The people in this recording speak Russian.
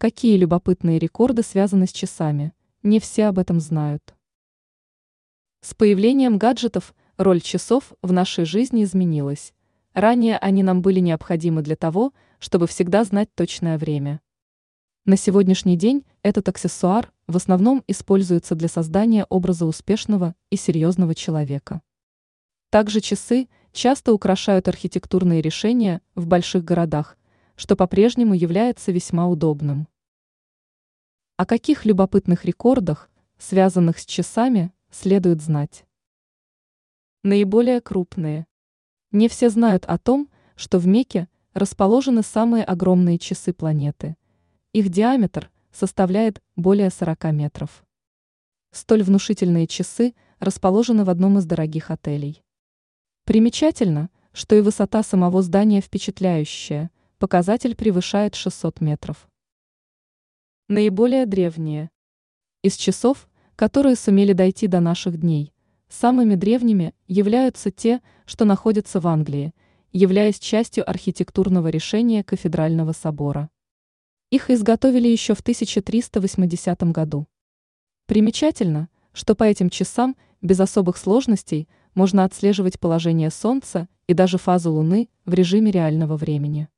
Какие любопытные рекорды связаны с часами? Не все об этом знают. С появлением гаджетов роль часов в нашей жизни изменилась. Ранее они нам были необходимы для того, чтобы всегда знать точное время. На сегодняшний день этот аксессуар в основном используется для создания образа успешного и серьезного человека. Также часы часто украшают архитектурные решения в больших городах, что по-прежнему является весьма удобным. О каких любопытных рекордах, связанных с часами, следует знать? Наиболее крупные. Не все знают о том, что в Мекке расположены самые огромные часы планеты. Их диаметр составляет более 40 метров. Столь внушительные часы расположены в одном из дорогих отелей. Примечательно, что и высота самого здания впечатляющая – Показатель превышает 600 метров. Наиболее древние. Из часов, которые сумели дойти до наших дней, самыми древними являются те, что находятся в Англии, являясь частью архитектурного решения кафедрального собора. Их изготовили еще в 1380 году. Примечательно, что по этим часам без особых сложностей можно отслеживать положение Солнца и даже фазу Луны в режиме реального времени.